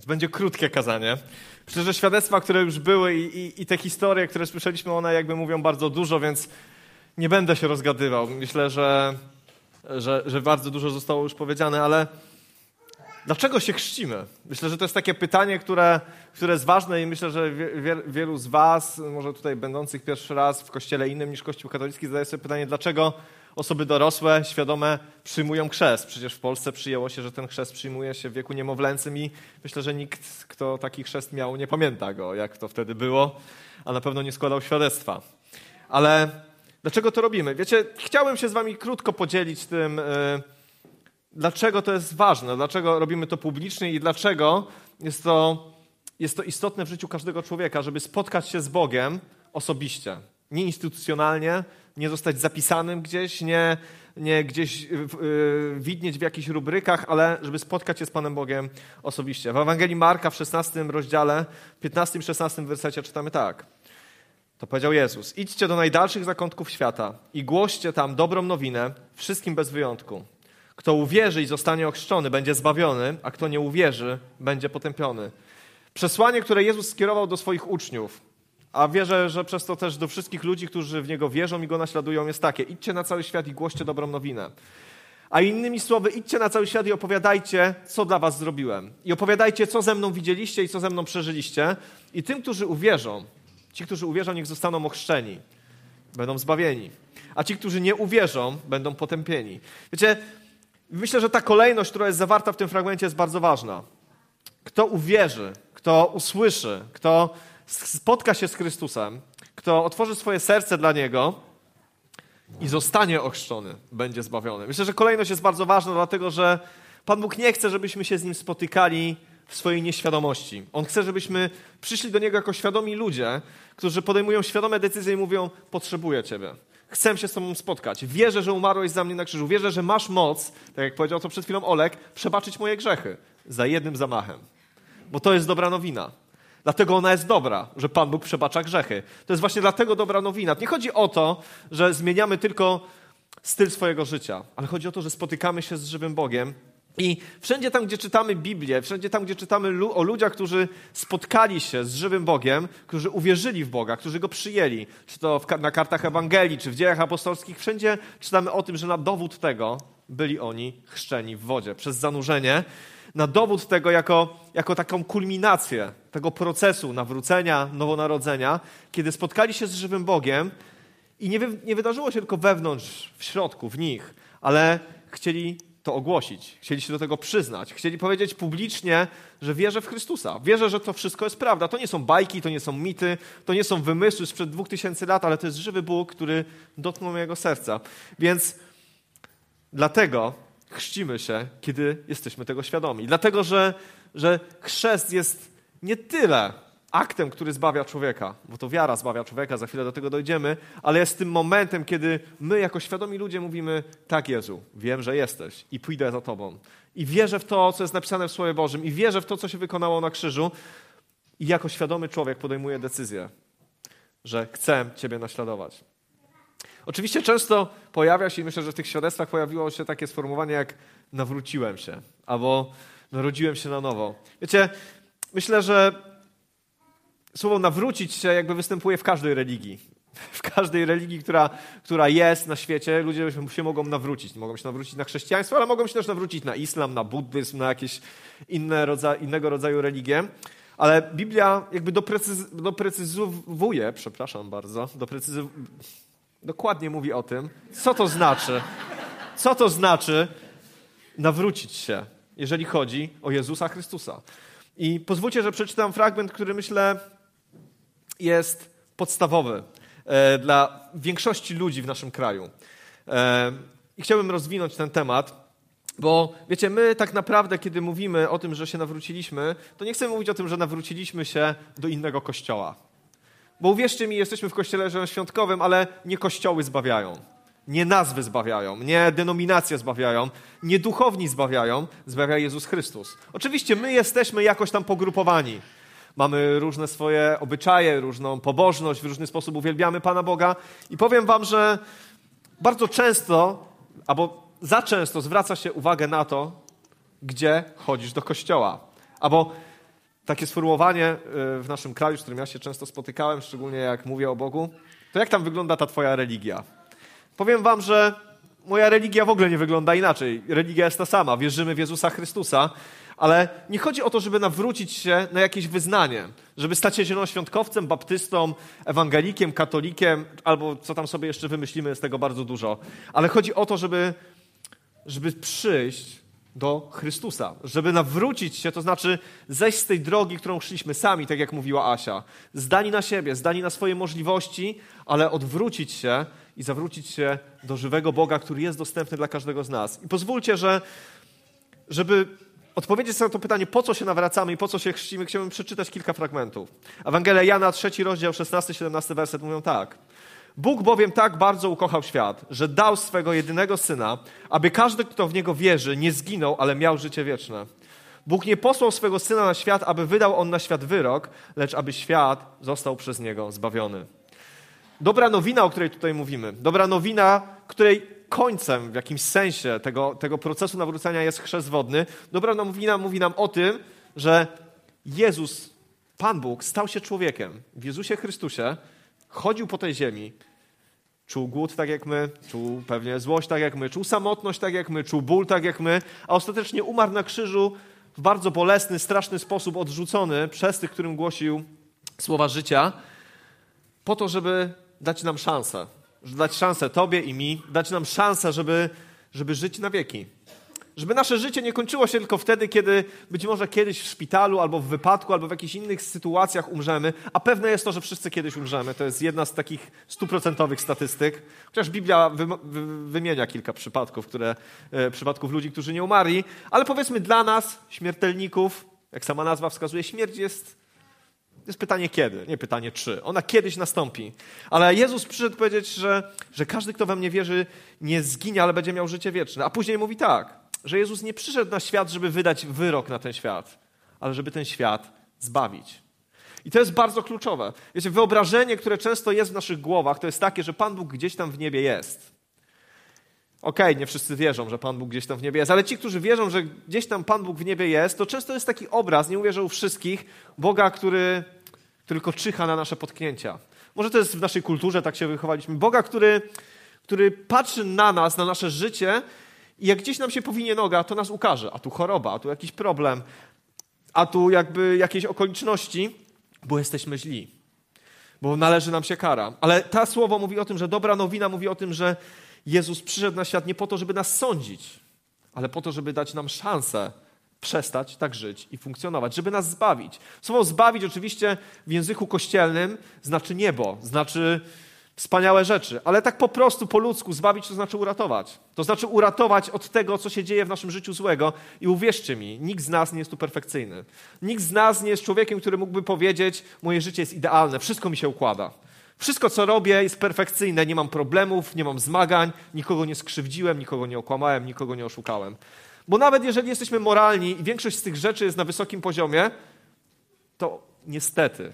Więc będzie krótkie kazanie. Myślę, że świadectwa, które już były i, i, i te historie, które słyszeliśmy, one jakby mówią bardzo dużo, więc nie będę się rozgadywał. Myślę, że, że, że bardzo dużo zostało już powiedziane, ale dlaczego się chrzcimy? Myślę, że to jest takie pytanie, które, które jest ważne i myślę, że wie, wielu z Was, może tutaj będących pierwszy raz w kościele innym niż Kościół katolicki, zadaje sobie pytanie, dlaczego osoby dorosłe, świadome przyjmują chrzest. Przecież w Polsce przyjęło się, że ten chrzest przyjmuje się w wieku niemowlęcym i myślę, że nikt, kto taki chrzest miał, nie pamięta go, jak to wtedy było, a na pewno nie składał świadectwa. Ale dlaczego to robimy? Wiecie, chciałbym się z wami krótko podzielić tym, yy, dlaczego to jest ważne, dlaczego robimy to publicznie i dlaczego jest to, jest to istotne w życiu każdego człowieka, żeby spotkać się z Bogiem osobiście. Nie instytucjonalnie, nie zostać zapisanym gdzieś, nie, nie gdzieś yy, widnieć w jakichś rubrykach, ale żeby spotkać się z Panem Bogiem osobiście. W Ewangelii Marka w 16 rozdziale, 15 i 16 wersecie czytamy tak. To powiedział Jezus. Idźcie do najdalszych zakątków świata i głoście tam dobrą nowinę wszystkim bez wyjątku. Kto uwierzy i zostanie ochrzczony, będzie zbawiony, a kto nie uwierzy, będzie potępiony. Przesłanie, które Jezus skierował do swoich uczniów, a wierzę, że przez to też do wszystkich ludzi, którzy w Niego wierzą i Go naśladują, jest takie. Idźcie na cały świat i głoście dobrą nowinę. A innymi słowy, idźcie na cały świat i opowiadajcie, co dla was zrobiłem. I opowiadajcie, co ze mną widzieliście i co ze mną przeżyliście. I tym, którzy uwierzą, ci, którzy uwierzą, niech zostaną ochrzczeni. Będą zbawieni. A ci, którzy nie uwierzą, będą potępieni. Wiecie, myślę, że ta kolejność, która jest zawarta w tym fragmencie, jest bardzo ważna. Kto uwierzy, kto usłyszy, kto spotka się z Chrystusem, kto otworzy swoje serce dla Niego i zostanie ochrzczony, będzie zbawiony. Myślę, że kolejność jest bardzo ważna, dlatego że Pan Bóg nie chce, żebyśmy się z Nim spotykali w swojej nieświadomości. On chce, żebyśmy przyszli do Niego jako świadomi ludzie, którzy podejmują świadome decyzje i mówią: Potrzebuję Ciebie. Chcę się z Tobą spotkać. Wierzę, że umarłeś za mnie na krzyżu. Wierzę, że masz moc, tak jak powiedział to przed chwilą Olek, przebaczyć moje grzechy za jednym zamachem. Bo to jest dobra nowina. Dlatego ona jest dobra, że Pan Bóg przebacza grzechy. To jest właśnie dlatego dobra nowina. Nie chodzi o to, że zmieniamy tylko styl swojego życia, ale chodzi o to, że spotykamy się z żywym Bogiem. I wszędzie tam, gdzie czytamy Biblię, wszędzie tam, gdzie czytamy o ludziach, którzy spotkali się z żywym Bogiem, którzy uwierzyli w Boga, którzy go przyjęli, czy to na kartach Ewangelii, czy w dziejach apostolskich, wszędzie czytamy o tym, że na dowód tego byli oni chrzczeni w wodzie przez zanurzenie na dowód tego jako, jako taką kulminację tego procesu nawrócenia, nowonarodzenia, kiedy spotkali się z żywym Bogiem i nie, nie wydarzyło się tylko wewnątrz, w środku, w nich, ale chcieli to ogłosić, chcieli się do tego przyznać, chcieli powiedzieć publicznie, że wierzę w Chrystusa. Wierzę, że to wszystko jest prawda. To nie są bajki, to nie są mity, to nie są wymysły sprzed dwóch tysięcy lat, ale to jest żywy Bóg, który dotknął mojego serca. Więc dlatego chrzcimy się, kiedy jesteśmy tego świadomi. Dlatego, że, że chrzest jest nie tyle aktem, który zbawia człowieka, bo to wiara zbawia człowieka, za chwilę do tego dojdziemy, ale jest tym momentem, kiedy my jako świadomi ludzie mówimy, tak Jezu, wiem, że jesteś i pójdę za Tobą. I wierzę w to, co jest napisane w Słowie Bożym i wierzę w to, co się wykonało na krzyżu i jako świadomy człowiek podejmuje decyzję, że chcę Ciebie naśladować. Oczywiście często pojawia się, i myślę, że w tych świadectwach pojawiło się takie sformułowanie jak nawróciłem się, albo narodziłem się na nowo. Wiecie, myślę, że słowo nawrócić się jakby występuje w każdej religii. W każdej religii, która, która jest na świecie, ludzie się mogą nawrócić. Mogą się nawrócić na chrześcijaństwo, ale mogą się też nawrócić na islam, na buddyzm, na jakieś inne rodza innego rodzaju religie. Ale Biblia jakby doprecyz doprecyzowuje, przepraszam bardzo, doprecyzowuje, dokładnie mówi o tym, co to znaczy. Co to znaczy nawrócić się, jeżeli chodzi o Jezusa Chrystusa. I pozwólcie, że przeczytam fragment, który myślę jest podstawowy e, dla większości ludzi w naszym kraju. E, I chciałbym rozwinąć ten temat. Bo wiecie, my tak naprawdę, kiedy mówimy o tym, że się nawróciliśmy, to nie chcemy mówić o tym, że nawróciliśmy się do innego kościoła. Bo uwierzcie mi, jesteśmy w kościele świątkowym, ale nie kościoły zbawiają. Nie nazwy zbawiają, nie denominacje zbawiają, nie duchowni zbawiają, zbawia Jezus Chrystus. Oczywiście my jesteśmy jakoś tam pogrupowani. Mamy różne swoje obyczaje, różną pobożność, w różny sposób uwielbiamy Pana Boga. I powiem Wam, że bardzo często, albo za często zwraca się uwagę na to, gdzie chodzisz do kościoła. Albo takie sformułowanie e, w naszym kraju, z którym ja się często spotykałem, szczególnie jak mówię o Bogu. To jak tam wygląda ta twoja religia? Powiem wam, że moja religia w ogóle nie wygląda inaczej. Religia jest ta sama. Wierzymy w Jezusa Chrystusa, ale nie chodzi o to, żeby nawrócić się na jakieś wyznanie, żeby stać się zielonoświątkowcem, baptystą, ewangelikiem, katolikiem, albo co tam sobie jeszcze wymyślimy, jest tego bardzo dużo. Ale chodzi o to, żeby, żeby przyjść do Chrystusa, żeby nawrócić się, to znaczy zejść z tej drogi, którą szliśmy sami, tak jak mówiła Asia. Zdani na siebie, zdani na swoje możliwości, ale odwrócić się i zawrócić się do żywego Boga, który jest dostępny dla każdego z nas. I pozwólcie, że żeby odpowiedzieć na to pytanie, po co się nawracamy i po co się chrzcimy, chciałbym przeczytać kilka fragmentów. Ewangelia Jana, trzeci rozdział, 16-17 werset mówią tak. Bóg bowiem tak bardzo ukochał świat, że dał swego jedynego syna, aby każdy, kto w niego wierzy, nie zginął, ale miał życie wieczne. Bóg nie posłał swego syna na świat, aby wydał on na świat wyrok, lecz aby świat został przez niego zbawiony. Dobra nowina, o której tutaj mówimy, dobra nowina, której końcem w jakimś sensie tego, tego procesu nawrócenia jest chrzest wodny. Dobra nowina mówi nam o tym, że Jezus, Pan Bóg, stał się człowiekiem. W Jezusie Chrystusie chodził po tej ziemi, czuł głód tak jak my, czuł pewnie złość tak jak my, czuł samotność tak jak my, czuł ból tak jak my, a ostatecznie umarł na krzyżu w bardzo bolesny, straszny sposób odrzucony przez tych, którym głosił słowa życia, po to, żeby dać nam szansę. Dać szansę Tobie i mi, dać nam szansę, żeby, żeby żyć na wieki. Żeby nasze życie nie kończyło się tylko wtedy, kiedy być może kiedyś w szpitalu, albo w wypadku, albo w jakichś innych sytuacjach umrzemy, a pewne jest to, że wszyscy kiedyś umrzemy. To jest jedna z takich stuprocentowych statystyk. Chociaż Biblia wy, wy, wymienia kilka przypadków, które, e, przypadków ludzi, którzy nie umarli, ale powiedzmy dla nas, śmiertelników, jak sama nazwa wskazuje, śmierć jest jest pytanie kiedy, nie pytanie czy. Ona kiedyś nastąpi. Ale Jezus przyszedł powiedzieć, że, że każdy, kto we mnie wierzy, nie zginie, ale będzie miał życie wieczne. A później mówi tak, że Jezus nie przyszedł na świat, żeby wydać wyrok na ten świat, ale żeby ten świat zbawić. I to jest bardzo kluczowe. Wiecie, wyobrażenie, które często jest w naszych głowach, to jest takie, że Pan Bóg gdzieś tam w niebie jest. Okej, okay, nie wszyscy wierzą, że Pan Bóg gdzieś tam w niebie jest, ale ci, którzy wierzą, że gdzieś tam Pan Bóg w niebie jest, to często jest taki obraz, nie mówię, że u wszystkich, Boga, który tylko czyha na nasze potknięcia. Może to jest w naszej kulturze, tak się wychowaliśmy. Boga, który, który patrzy na nas, na nasze życie i jak gdzieś nam się powinie noga, to nas ukaże. A tu choroba, a tu jakiś problem, a tu jakby jakieś okoliczności, bo jesteśmy źli. Bo należy nam się kara. Ale ta słowo mówi o tym, że dobra nowina mówi o tym, że Jezus przyszedł na świat nie po to, żeby nas sądzić, ale po to, żeby dać nam szansę przestać tak żyć i funkcjonować, żeby nas zbawić. Słowo zbawić oczywiście w języku kościelnym znaczy niebo, znaczy wspaniałe rzeczy, ale tak po prostu po ludzku zbawić to znaczy uratować. To znaczy uratować od tego, co się dzieje w naszym życiu złego i uwierzcie mi, nikt z nas nie jest tu perfekcyjny. Nikt z nas nie jest człowiekiem, który mógłby powiedzieć, moje życie jest idealne, wszystko mi się układa. Wszystko, co robię, jest perfekcyjne, nie mam problemów, nie mam zmagań, nikogo nie skrzywdziłem, nikogo nie okłamałem, nikogo nie oszukałem. Bo nawet jeżeli jesteśmy moralni i większość z tych rzeczy jest na wysokim poziomie, to niestety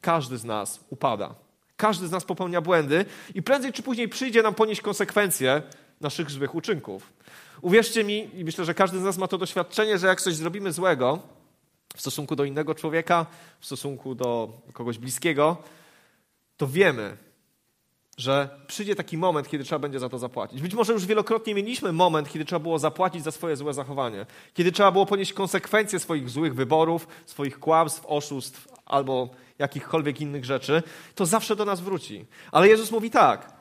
każdy z nas upada. Każdy z nas popełnia błędy i prędzej czy później przyjdzie nam ponieść konsekwencje naszych złych uczynków. Uwierzcie mi, i myślę, że każdy z nas ma to doświadczenie, że jak coś zrobimy złego w stosunku do innego człowieka, w stosunku do kogoś bliskiego, to wiemy, że przyjdzie taki moment, kiedy trzeba będzie za to zapłacić. Być może już wielokrotnie mieliśmy moment, kiedy trzeba było zapłacić za swoje złe zachowanie, kiedy trzeba było ponieść konsekwencje swoich złych wyborów, swoich kłamstw, oszustw albo jakichkolwiek innych rzeczy. To zawsze do nas wróci. Ale Jezus mówi tak: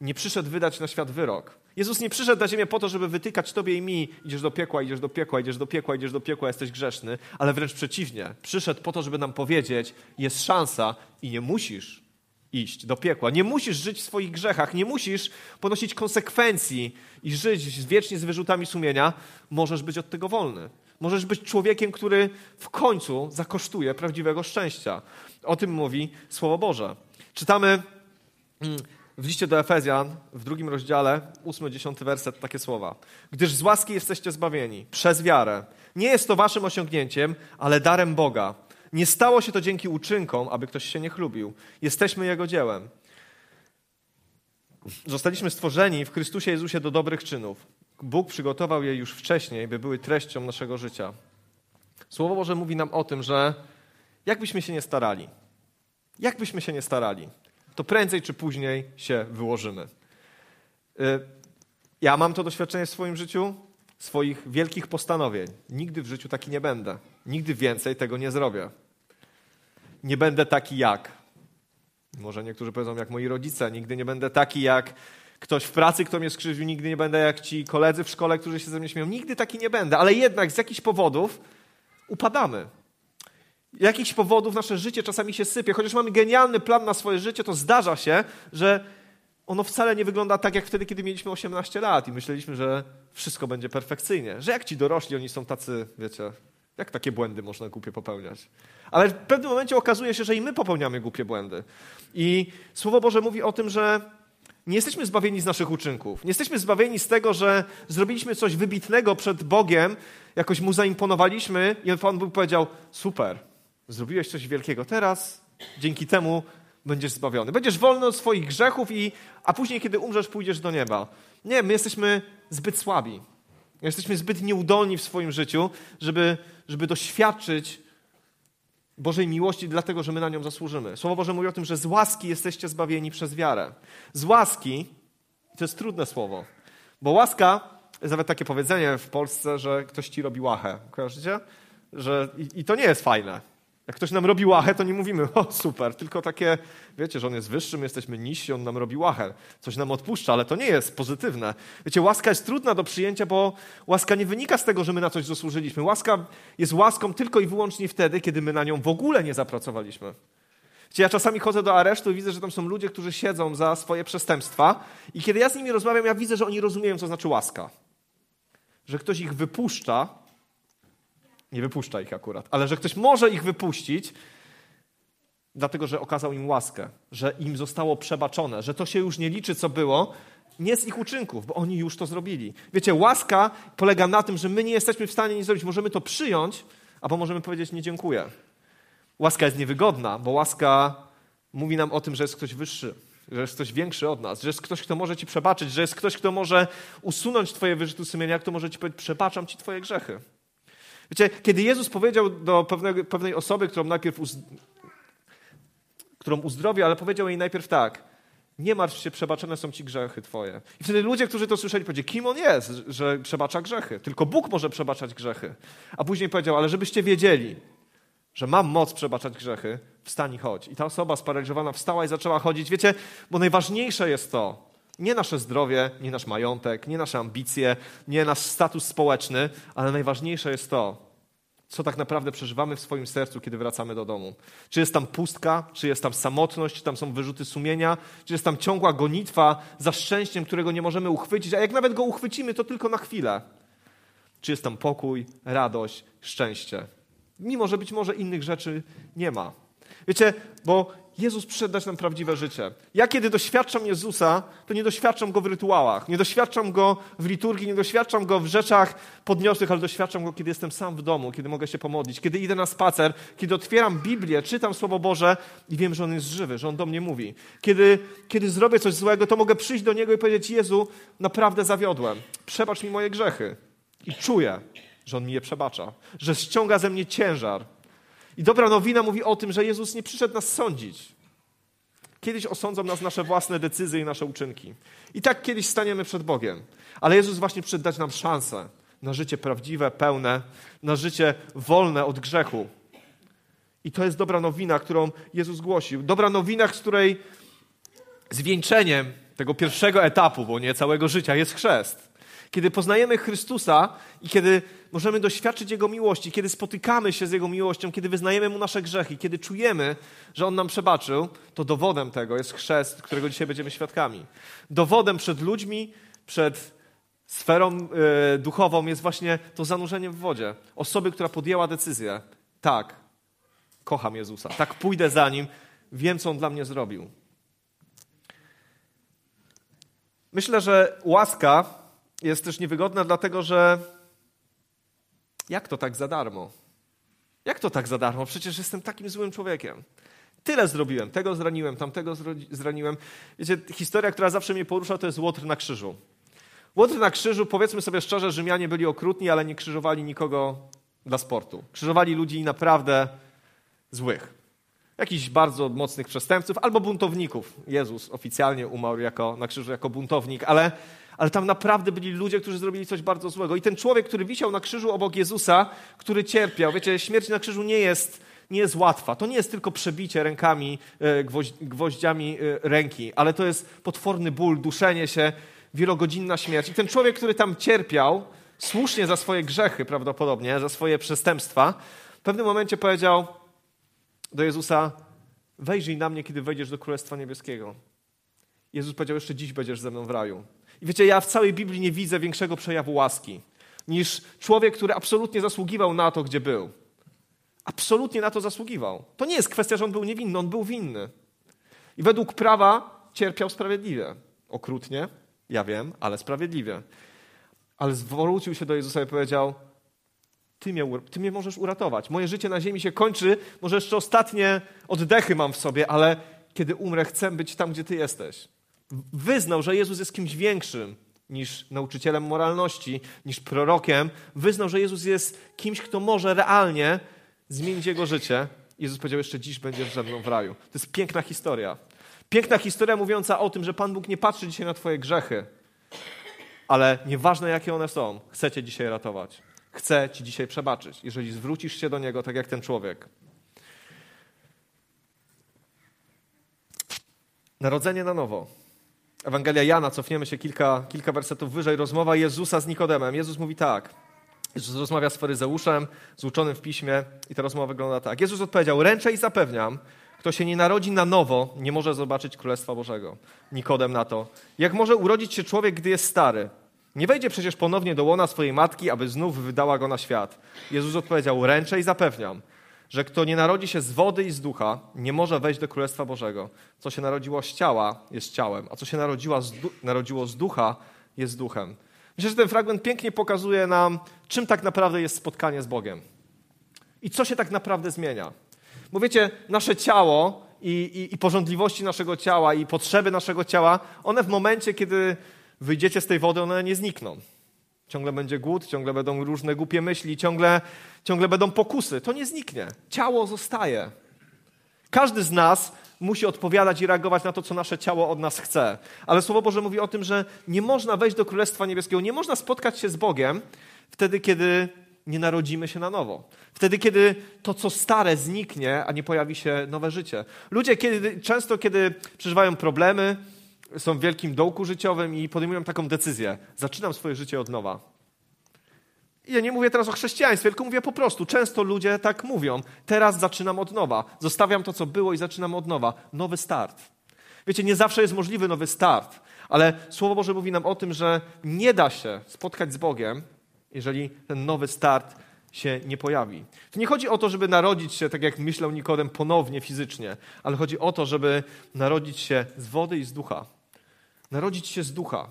nie przyszedł wydać na świat wyrok. Jezus nie przyszedł na ziemię po to, żeby wytykać tobie i mi, idziesz do piekła, idziesz do piekła, idziesz do piekła, idziesz do piekła, jesteś grzeszny, ale wręcz przeciwnie. Przyszedł po to, żeby nam powiedzieć, jest szansa i nie musisz iść do piekła. Nie musisz żyć w swoich grzechach, nie musisz ponosić konsekwencji i żyć wiecznie z wyrzutami sumienia. Możesz być od tego wolny. Możesz być człowiekiem, który w końcu zakosztuje prawdziwego szczęścia. O tym mówi Słowo Boże. Czytamy mm, w liście do Efezjan, w drugim rozdziale, 8-10 werset, takie słowa. Gdyż z łaski jesteście zbawieni, przez wiarę. Nie jest to waszym osiągnięciem, ale darem Boga nie stało się to dzięki uczynkom, aby ktoś się nie chlubił. Jesteśmy Jego dziełem. Zostaliśmy stworzeni w Chrystusie Jezusie do dobrych czynów. Bóg przygotował je już wcześniej, by były treścią naszego życia. Słowo Boże mówi nam o tym, że jakbyśmy się nie starali, jakbyśmy się nie starali, to prędzej czy później się wyłożymy. Y, ja mam to doświadczenie w swoim życiu, swoich wielkich postanowień. Nigdy w życiu taki nie będę. Nigdy więcej tego nie zrobię. Nie będę taki jak. Może niektórzy powiedzą, jak moi rodzice. Nigdy nie będę taki jak ktoś w pracy, kto mnie skrzywdził. Nigdy nie będę jak ci koledzy w szkole, którzy się ze mnie śmieją. Nigdy taki nie będę. Ale jednak z jakichś powodów upadamy. Jakichś powodów nasze życie czasami się sypie. Chociaż mamy genialny plan na swoje życie, to zdarza się, że ono wcale nie wygląda tak, jak wtedy, kiedy mieliśmy 18 lat i myśleliśmy, że wszystko będzie perfekcyjnie. Że jak ci dorośli, oni są tacy, wiecie, jak takie błędy można głupie popełniać? Ale w pewnym momencie okazuje się, że i my popełniamy głupie błędy. I Słowo Boże mówi o tym, że nie jesteśmy zbawieni z naszych uczynków. Nie jesteśmy zbawieni z tego, że zrobiliśmy coś wybitnego przed Bogiem, jakoś mu zaimponowaliśmy i Pan Bóg powiedział: Super, zrobiłeś coś wielkiego. Teraz dzięki temu będziesz zbawiony. Będziesz wolny od swoich grzechów, i, a później, kiedy umrzesz, pójdziesz do nieba. Nie, my jesteśmy zbyt słabi. Jesteśmy zbyt nieudolni w swoim życiu, żeby, żeby doświadczyć Bożej miłości, dlatego że my na nią zasłużymy. Słowo Boże mówi o tym, że z łaski jesteście zbawieni przez wiarę. Z łaski, to jest trudne słowo, bo łaska, jest nawet takie powiedzenie w Polsce, że ktoś ci robi łachę. Kojarzycie? Że, i, I to nie jest fajne. Jak ktoś nam robi łachę, to nie mówimy, o super, tylko takie, wiecie, że on jest wyższy, my jesteśmy niżsi, on nam robi łachę. Coś nam odpuszcza, ale to nie jest pozytywne. Wiecie, łaska jest trudna do przyjęcia, bo łaska nie wynika z tego, że my na coś zasłużyliśmy. Łaska jest łaską tylko i wyłącznie wtedy, kiedy my na nią w ogóle nie zapracowaliśmy. Wiecie, ja czasami chodzę do aresztu i widzę, że tam są ludzie, którzy siedzą za swoje przestępstwa i kiedy ja z nimi rozmawiam, ja widzę, że oni rozumieją, co znaczy łaska. Że ktoś ich wypuszcza, nie wypuszcza ich akurat, ale że ktoś może ich wypuścić, dlatego że okazał im łaskę, że im zostało przebaczone, że to się już nie liczy, co było, nie z ich uczynków, bo oni już to zrobili. Wiecie, łaska polega na tym, że my nie jesteśmy w stanie nic zrobić. Możemy to przyjąć, albo możemy powiedzieć nie dziękuję. Łaska jest niewygodna, bo łaska mówi nam o tym, że jest ktoś wyższy, że jest ktoś większy od nas, że jest ktoś, kto może ci przebaczyć, że jest ktoś, kto może usunąć twoje wyrzuty sumienia, kto może ci powiedzieć, przebaczam ci twoje grzechy. Wiecie, kiedy Jezus powiedział do pewnej, pewnej osoby, którą najpierw uz... którą uzdrowił, ale powiedział jej najpierw tak, nie martw się, przebaczone są ci grzechy twoje. I wtedy ludzie, którzy to słyszeli, powiedzieli, kim on jest, że przebacza grzechy. Tylko Bóg może przebaczać grzechy. A później powiedział, ale żebyście wiedzieli, że mam moc przebaczać grzechy, wstań i chodź. I ta osoba sparaliżowana wstała i zaczęła chodzić. Wiecie, bo najważniejsze jest to, nie nasze zdrowie, nie nasz majątek, nie nasze ambicje, nie nasz status społeczny, ale najważniejsze jest to, co tak naprawdę przeżywamy w swoim sercu, kiedy wracamy do domu. Czy jest tam pustka, czy jest tam samotność, czy tam są wyrzuty sumienia, czy jest tam ciągła gonitwa za szczęściem, którego nie możemy uchwycić, a jak nawet go uchwycimy, to tylko na chwilę. Czy jest tam pokój, radość, szczęście. Mimo, że być może innych rzeczy nie ma. Wiecie, bo Jezus przyszedł dać nam prawdziwe życie. Ja kiedy doświadczam Jezusa, to nie doświadczam Go w rytuałach, nie doświadczam Go w liturgii, nie doświadczam Go w rzeczach podniosłych, ale doświadczam Go, kiedy jestem sam w domu, kiedy mogę się pomodlić, kiedy idę na spacer, kiedy otwieram Biblię, czytam Słowo Boże i wiem, że On jest żywy, że On do mnie mówi. Kiedy, kiedy zrobię coś złego, to mogę przyjść do Niego i powiedzieć, Jezu, naprawdę zawiodłem, przebacz mi moje grzechy. I czuję, że On mi je przebacza, że ściąga ze mnie ciężar, i dobra nowina mówi o tym, że Jezus nie przyszedł nas sądzić. Kiedyś osądzą nas nasze własne decyzje i nasze uczynki. I tak kiedyś staniemy przed Bogiem. Ale Jezus właśnie przyszedł dać nam szansę na życie prawdziwe, pełne, na życie wolne od grzechu. I to jest dobra nowina, którą Jezus głosił. Dobra nowina, z której zwieńczeniem tego pierwszego etapu, bo nie całego życia, jest chrzest. Kiedy poznajemy Chrystusa i kiedy możemy doświadczyć Jego miłości, kiedy spotykamy się z Jego miłością, kiedy wyznajemy Mu nasze grzechy, kiedy czujemy, że On nam przebaczył, to dowodem tego jest chrzest, którego dzisiaj będziemy świadkami. Dowodem przed ludźmi, przed sferą y, duchową jest właśnie to zanurzenie w wodzie. Osoby, która podjęła decyzję, tak, kocham Jezusa, tak pójdę za Nim, wiem, co On dla mnie zrobił. Myślę, że łaska jest też niewygodna, dlatego że jak to tak za darmo? Jak to tak za darmo? Przecież jestem takim złym człowiekiem. Tyle zrobiłem, tego zraniłem, tamtego zraniłem. Wiecie, historia, która zawsze mnie porusza, to jest Łotr na krzyżu. Łotr na krzyżu, powiedzmy sobie szczerze, Rzymianie byli okrutni, ale nie krzyżowali nikogo dla sportu. Krzyżowali ludzi naprawdę złych. Jakichś bardzo mocnych przestępców albo buntowników. Jezus oficjalnie umarł jako, na krzyżu jako buntownik, ale, ale tam naprawdę byli ludzie, którzy zrobili coś bardzo złego. I ten człowiek, który wisiał na krzyżu obok Jezusa, który cierpiał, wiecie, śmierć na krzyżu nie jest, nie jest łatwa. To nie jest tylko przebicie rękami, e, gwoździami e, ręki, ale to jest potworny ból, duszenie się, wielogodzinna śmierć. I ten człowiek, który tam cierpiał, słusznie za swoje grzechy prawdopodobnie, za swoje przestępstwa, w pewnym momencie powiedział do Jezusa: Wejrzyj na mnie, kiedy wejdziesz do Królestwa Niebieskiego. Jezus powiedział: Jeszcze dziś będziesz ze mną w raju. I wiecie, ja w całej Biblii nie widzę większego przejawu łaski niż człowiek, który absolutnie zasługiwał na to, gdzie był. Absolutnie na to zasługiwał. To nie jest kwestia, że on był niewinny, on był winny. I według prawa cierpiał sprawiedliwie. Okrutnie, ja wiem, ale sprawiedliwie. Ale zwrócił się do Jezusa i powiedział: ty mnie, ty mnie możesz uratować. Moje życie na ziemi się kończy, może jeszcze ostatnie oddechy mam w sobie, ale kiedy umrę, chcę być tam, gdzie Ty jesteś. Wyznał, że Jezus jest kimś większym niż nauczycielem moralności, niż prorokiem. Wyznał, że Jezus jest kimś, kto może realnie zmienić jego życie. Jezus powiedział, jeszcze dziś będziesz ze mną w raju. To jest piękna historia. Piękna historia mówiąca o tym, że Pan Bóg nie patrzy dzisiaj na Twoje grzechy, ale nieważne jakie one są, chcecie dzisiaj ratować. Chce Ci dzisiaj przebaczyć, jeżeli zwrócisz się do Niego tak jak ten człowiek. Narodzenie na nowo. Ewangelia Jana, cofniemy się kilka, kilka wersetów wyżej, rozmowa Jezusa z Nikodemem. Jezus mówi tak. Jezus rozmawia z faryzeuszem, z uczonym w piśmie i ta rozmowa wygląda tak. Jezus odpowiedział, ręczę i zapewniam, kto się nie narodzi na nowo, nie może zobaczyć Królestwa Bożego. Nikodem na to. Jak może urodzić się człowiek, gdy jest stary? Nie wejdzie przecież ponownie do łona swojej matki, aby znów wydała go na świat. Jezus odpowiedział, ręczę i zapewniam, że kto nie narodzi się z wody i z ducha, nie może wejść do Królestwa Bożego. Co się narodziło z ciała, jest ciałem, a co się narodziło z, narodziło z ducha, jest duchem. Myślę, że ten fragment pięknie pokazuje nam, czym tak naprawdę jest spotkanie z Bogiem. I co się tak naprawdę zmienia. Bo wiecie, nasze ciało i, i, i porządliwości naszego ciała i potrzeby naszego ciała, one w momencie, kiedy wyjdziecie z tej wody, one nie znikną. Ciągle będzie głód, ciągle będą różne głupie myśli, ciągle, ciągle będą pokusy. To nie zniknie. Ciało zostaje. Każdy z nas musi odpowiadać i reagować na to, co nasze ciało od nas chce. Ale Słowo Boże mówi o tym, że nie można wejść do Królestwa Niebieskiego, nie można spotkać się z Bogiem wtedy, kiedy nie narodzimy się na nowo. Wtedy, kiedy to, co stare, zniknie, a nie pojawi się nowe życie. Ludzie kiedy, często, kiedy przeżywają problemy, są w wielkim dołku życiowym i podejmują taką decyzję. Zaczynam swoje życie od nowa. I ja nie mówię teraz o chrześcijaństwie, tylko mówię po prostu. Często ludzie tak mówią. Teraz zaczynam od nowa. Zostawiam to, co było i zaczynam od nowa. Nowy start. Wiecie, nie zawsze jest możliwy nowy start, ale Słowo Boże mówi nam o tym, że nie da się spotkać z Bogiem, jeżeli ten nowy start się nie pojawi. To nie chodzi o to, żeby narodzić się, tak jak myślał Nikodem, ponownie fizycznie, ale chodzi o to, żeby narodzić się z wody i z ducha. Narodzić się z ducha.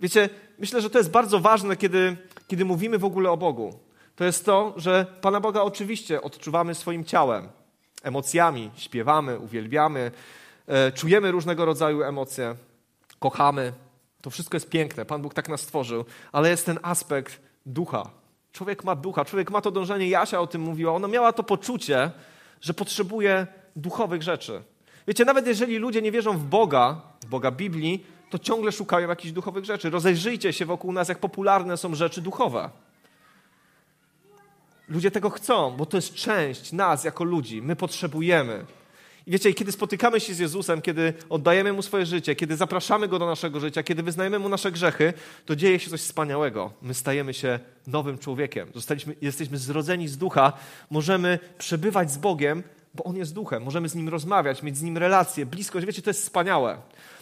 Wiecie, myślę, że to jest bardzo ważne, kiedy, kiedy mówimy w ogóle o Bogu. To jest to, że Pana Boga oczywiście odczuwamy swoim ciałem, emocjami, śpiewamy, uwielbiamy, e, czujemy różnego rodzaju emocje, kochamy. To wszystko jest piękne, Pan Bóg tak nas stworzył, ale jest ten aspekt ducha. Człowiek ma ducha, człowiek ma to dążenie, Jasia o tym mówiła, ona miała to poczucie, że potrzebuje duchowych rzeczy. Wiecie, nawet jeżeli ludzie nie wierzą w Boga, w Boga Biblii, to ciągle szukają jakichś duchowych rzeczy. Rozejrzyjcie się wokół nas, jak popularne są rzeczy duchowe. Ludzie tego chcą, bo to jest część nas jako ludzi. My potrzebujemy. I wiecie, kiedy spotykamy się z Jezusem, kiedy oddajemy Mu swoje życie, kiedy zapraszamy Go do naszego życia, kiedy wyznajemy Mu nasze grzechy, to dzieje się coś wspaniałego. My stajemy się nowym człowiekiem. Zostaliśmy, jesteśmy zrodzeni z ducha, możemy przebywać z Bogiem, bo On jest duchem. Możemy z Nim rozmawiać, mieć z Nim relacje, bliskość. Wiecie, to jest wspaniałe.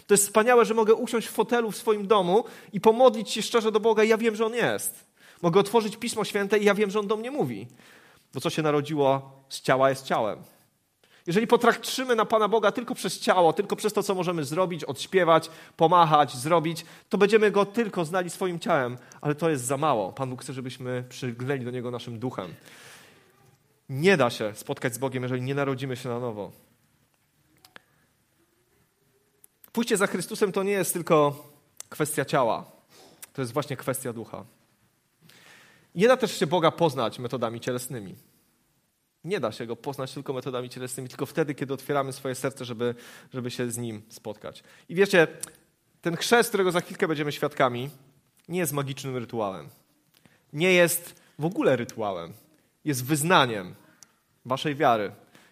To jest wspaniałe, że mogę usiąść w fotelu w swoim domu i pomodlić się szczerze do Boga ja wiem, że On jest. Mogę otworzyć Pismo Święte i ja wiem, że On do mnie mówi. Bo co się narodziło z ciała jest ciałem. Jeżeli potraktrzymy na Pana Boga tylko przez ciało, tylko przez to, co możemy zrobić, odśpiewać, pomachać, zrobić, to będziemy Go tylko znali swoim ciałem, ale to jest za mało. Pan Bóg chce, żebyśmy przygnęli do Niego naszym duchem. Nie da się spotkać z Bogiem, jeżeli nie narodzimy się na nowo. Pójście za Chrystusem to nie jest tylko kwestia ciała, to jest właśnie kwestia ducha. Nie da też się Boga poznać metodami cielesnymi. Nie da się go poznać tylko metodami cielesnymi, tylko wtedy, kiedy otwieramy swoje serce, żeby, żeby się z nim spotkać. I wiecie, ten chrzest, którego za chwilkę będziemy świadkami, nie jest magicznym rytuałem. Nie jest w ogóle rytuałem. Jest wyznaniem waszej wiary.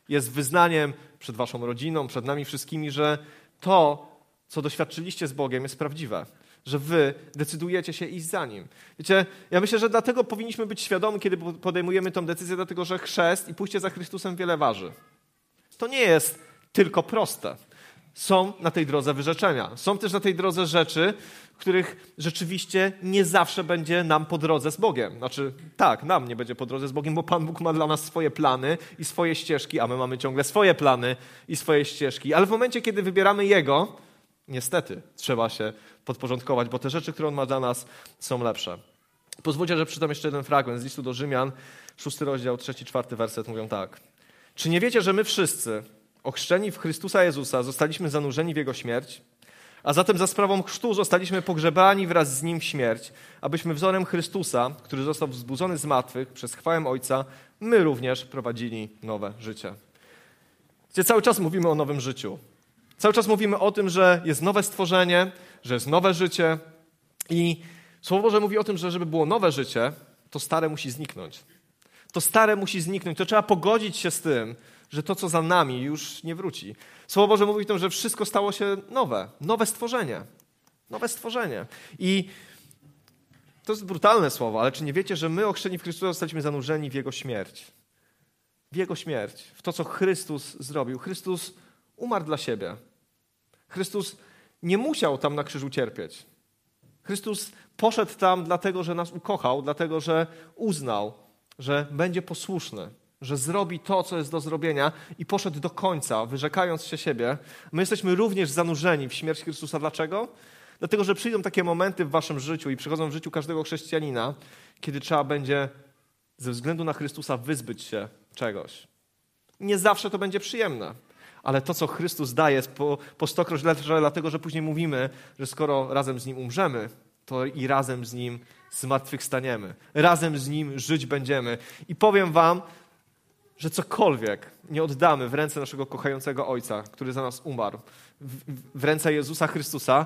Jest wyznaniem przed waszą rodziną, przed nami wszystkimi, że to, co doświadczyliście z Bogiem, jest prawdziwe że wy decydujecie się iść za nim. Wiecie, ja myślę, że dlatego powinniśmy być świadomi, kiedy podejmujemy tę decyzję, dlatego że chrzest i pójście za Chrystusem wiele waży. To nie jest tylko proste. Są na tej drodze wyrzeczenia. Są też na tej drodze rzeczy, których rzeczywiście nie zawsze będzie nam po drodze z Bogiem. Znaczy, tak, nam nie będzie po drodze z Bogiem, bo Pan Bóg ma dla nas swoje plany i swoje ścieżki, a my mamy ciągle swoje plany i swoje ścieżki. Ale w momencie, kiedy wybieramy Jego, niestety trzeba się podporządkować, bo te rzeczy, które On ma dla nas, są lepsze. Pozwólcie, że przeczytam jeszcze jeden fragment z listu do Rzymian, szósty rozdział, trzeci, czwarty werset, mówią tak. Czy nie wiecie, że my wszyscy, ochrzczeni w Chrystusa Jezusa, zostaliśmy zanurzeni w Jego śmierć? A zatem za sprawą chrztu zostaliśmy pogrzebani wraz z Nim w śmierć, abyśmy wzorem Chrystusa, który został wzbudzony z martwych przez chwałę Ojca, my również prowadzili nowe życie. Gdzie cały czas mówimy o nowym życiu. Cały czas mówimy o tym, że jest nowe stworzenie, że jest nowe życie i Słowo Boże mówi o tym, że żeby było nowe życie, to stare musi zniknąć. To stare musi zniknąć. To trzeba pogodzić się z tym, że to, co za nami, już nie wróci. Słowo Boże mówi o tym, że wszystko stało się nowe. Nowe stworzenie. Nowe stworzenie. I to jest brutalne słowo, ale czy nie wiecie, że my ochrzczeni w Chrystusa zostaliśmy zanurzeni w Jego śmierć? W Jego śmierć. W to, co Chrystus zrobił. Chrystus umarł dla siebie. Chrystus nie musiał tam na krzyżu cierpieć. Chrystus poszedł tam dlatego, że nas ukochał, dlatego, że uznał, że będzie posłuszny, że zrobi to, co jest do zrobienia i poszedł do końca, wyrzekając się siebie. My jesteśmy również zanurzeni w śmierć Chrystusa. Dlaczego? Dlatego, że przyjdą takie momenty w waszym życiu i przychodzą w życiu każdego chrześcijanina, kiedy trzeba będzie ze względu na Chrystusa wyzbyć się czegoś. Nie zawsze to będzie przyjemne ale to, co Chrystus daje, po, po stokroć lepsze, dlatego że później mówimy, że skoro razem z Nim umrzemy, to i razem z Nim zmartwychwstaniemy. Razem z Nim żyć będziemy. I powiem Wam, że cokolwiek nie oddamy w ręce naszego kochającego Ojca, który za nas umarł, w, w ręce Jezusa Chrystusa,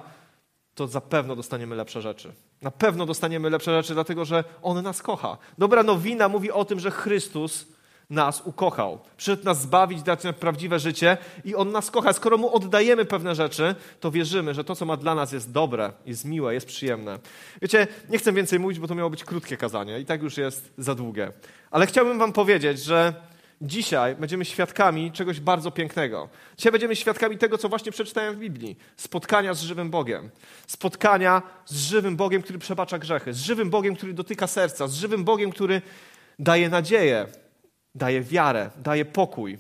to zapewne dostaniemy lepsze rzeczy. Na pewno dostaniemy lepsze rzeczy, dlatego że On nas kocha. Dobra nowina mówi o tym, że Chrystus nas ukochał. Przyszedł nas zbawić, dać nam prawdziwe życie i On nas kocha. Skoro Mu oddajemy pewne rzeczy, to wierzymy, że to, co ma dla nas jest dobre, jest miłe, jest przyjemne. Wiecie, nie chcę więcej mówić, bo to miało być krótkie kazanie i tak już jest za długie. Ale chciałbym wam powiedzieć, że dzisiaj będziemy świadkami czegoś bardzo pięknego. Dzisiaj będziemy świadkami tego, co właśnie przeczytałem w Biblii. Spotkania z żywym Bogiem. Spotkania z żywym Bogiem, który przebacza grzechy. Z żywym Bogiem, który dotyka serca. Z żywym Bogiem, który daje nadzieję daje wiarę, daje pokój.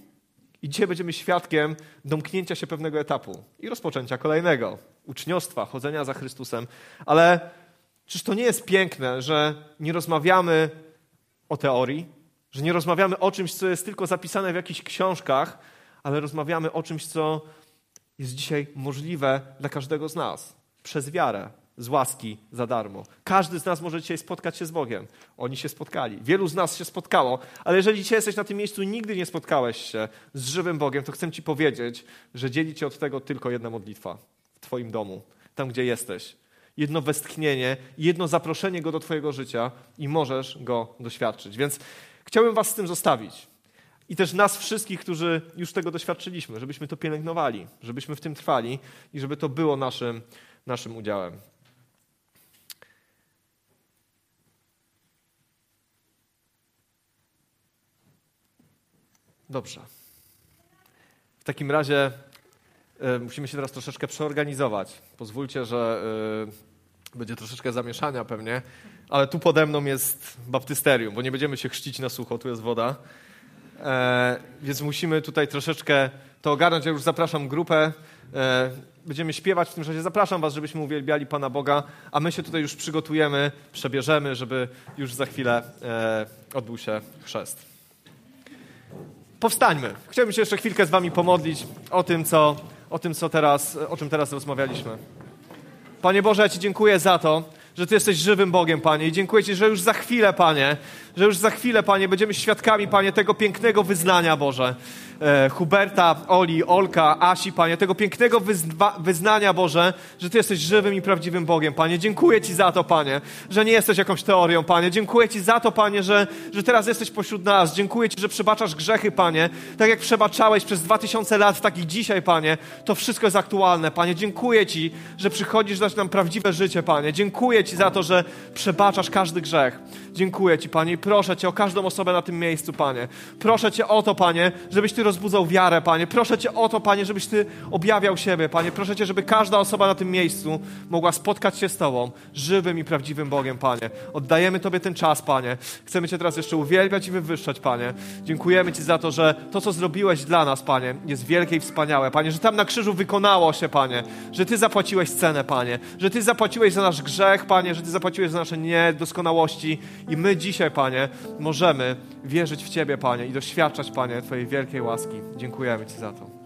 I dzisiaj będziemy świadkiem domknięcia się pewnego etapu i rozpoczęcia kolejnego uczniostwa, chodzenia za Chrystusem. Ale czyż to nie jest piękne, że nie rozmawiamy o teorii, że nie rozmawiamy o czymś, co jest tylko zapisane w jakichś książkach, ale rozmawiamy o czymś, co jest dzisiaj możliwe dla każdego z nas przez wiarę, z łaski za darmo. Każdy z nas może dzisiaj spotkać się z Bogiem. Oni się spotkali. Wielu z nas się spotkało, ale jeżeli dzisiaj jesteś na tym miejscu i nigdy nie spotkałeś się z żywym Bogiem, to chcę Ci powiedzieć, że dzieli Cię od tego tylko jedna modlitwa w Twoim domu, tam gdzie jesteś. Jedno westchnienie, jedno zaproszenie Go do Twojego życia i możesz Go doświadczyć. Więc chciałbym Was z tym zostawić. I też nas wszystkich, którzy już tego doświadczyliśmy, żebyśmy to pielęgnowali, żebyśmy w tym trwali i żeby to było naszym, naszym udziałem. Dobrze. W takim razie y, musimy się teraz troszeczkę przeorganizować. Pozwólcie, że y, będzie troszeczkę zamieszania pewnie, ale tu pode mną jest baptysterium, bo nie będziemy się chrzcić na sucho, tu jest woda. E, więc musimy tutaj troszeczkę to ogarnąć. Ja już zapraszam grupę. E, będziemy śpiewać w tym czasie. Zapraszam Was, żebyśmy uwielbiali Pana Boga, a my się tutaj już przygotujemy, przebierzemy, żeby już za chwilę e, odbył się chrzest powstańmy. Chciałbym się jeszcze chwilkę z wami pomodlić o tym, co, o tym, co teraz, o czym teraz rozmawialiśmy. Panie Boże, ja Ci dziękuję za to, że Ty jesteś żywym Bogiem, Panie. I dziękuję Ci, że już za chwilę, Panie, że już za chwilę, Panie, będziemy świadkami, Panie, tego pięknego wyznania, Boże. E, Huberta, Oli, Olka, Asi, Panie, tego pięknego wyzwa, wyznania, Boże, że Ty jesteś żywym i prawdziwym Bogiem, Panie. Dziękuję Ci za to, Panie, że nie jesteś jakąś teorią, Panie. Dziękuję Ci za to, Panie, że, że teraz jesteś pośród nas. Dziękuję Ci, że przebaczasz grzechy, Panie. Tak jak przebaczałeś przez dwa tysiące lat, tak i dzisiaj, Panie. To wszystko jest aktualne, Panie. Dziękuję Ci, że przychodzisz dać nam prawdziwe życie, Panie. Dziękuję Ci za to, że przebaczasz każdy grzech. Dziękuję Ci, Panie, i proszę Cię o każdą osobę na tym miejscu, Panie. Proszę Cię o to, Panie, żebyś Ty rozbudzał wiarę, Panie. Proszę Cię o to, Panie, żebyś Ty objawiał siebie, Panie. Proszę Cię, żeby każda osoba na tym miejscu mogła spotkać się z Tobą, żywym i prawdziwym Bogiem, Panie. Oddajemy Tobie ten czas, Panie. Chcemy Cię teraz jeszcze uwielbiać i wywyższać, Panie. Dziękujemy Ci za to, że to, co zrobiłeś dla nas, Panie, jest wielkie i wspaniałe, Panie. Że tam na krzyżu wykonało się, Panie. Że Ty zapłaciłeś cenę, Panie. Że Ty zapłaciłeś za nasz grzech, Panie. Że Ty zapłaciłeś za nasze niedoskonałości. I my dzisiaj, Panie, możemy wierzyć w Ciebie, Panie, i doświadczać, Panie, Twojej wielkiej łaski. Dziękujemy Ci za to.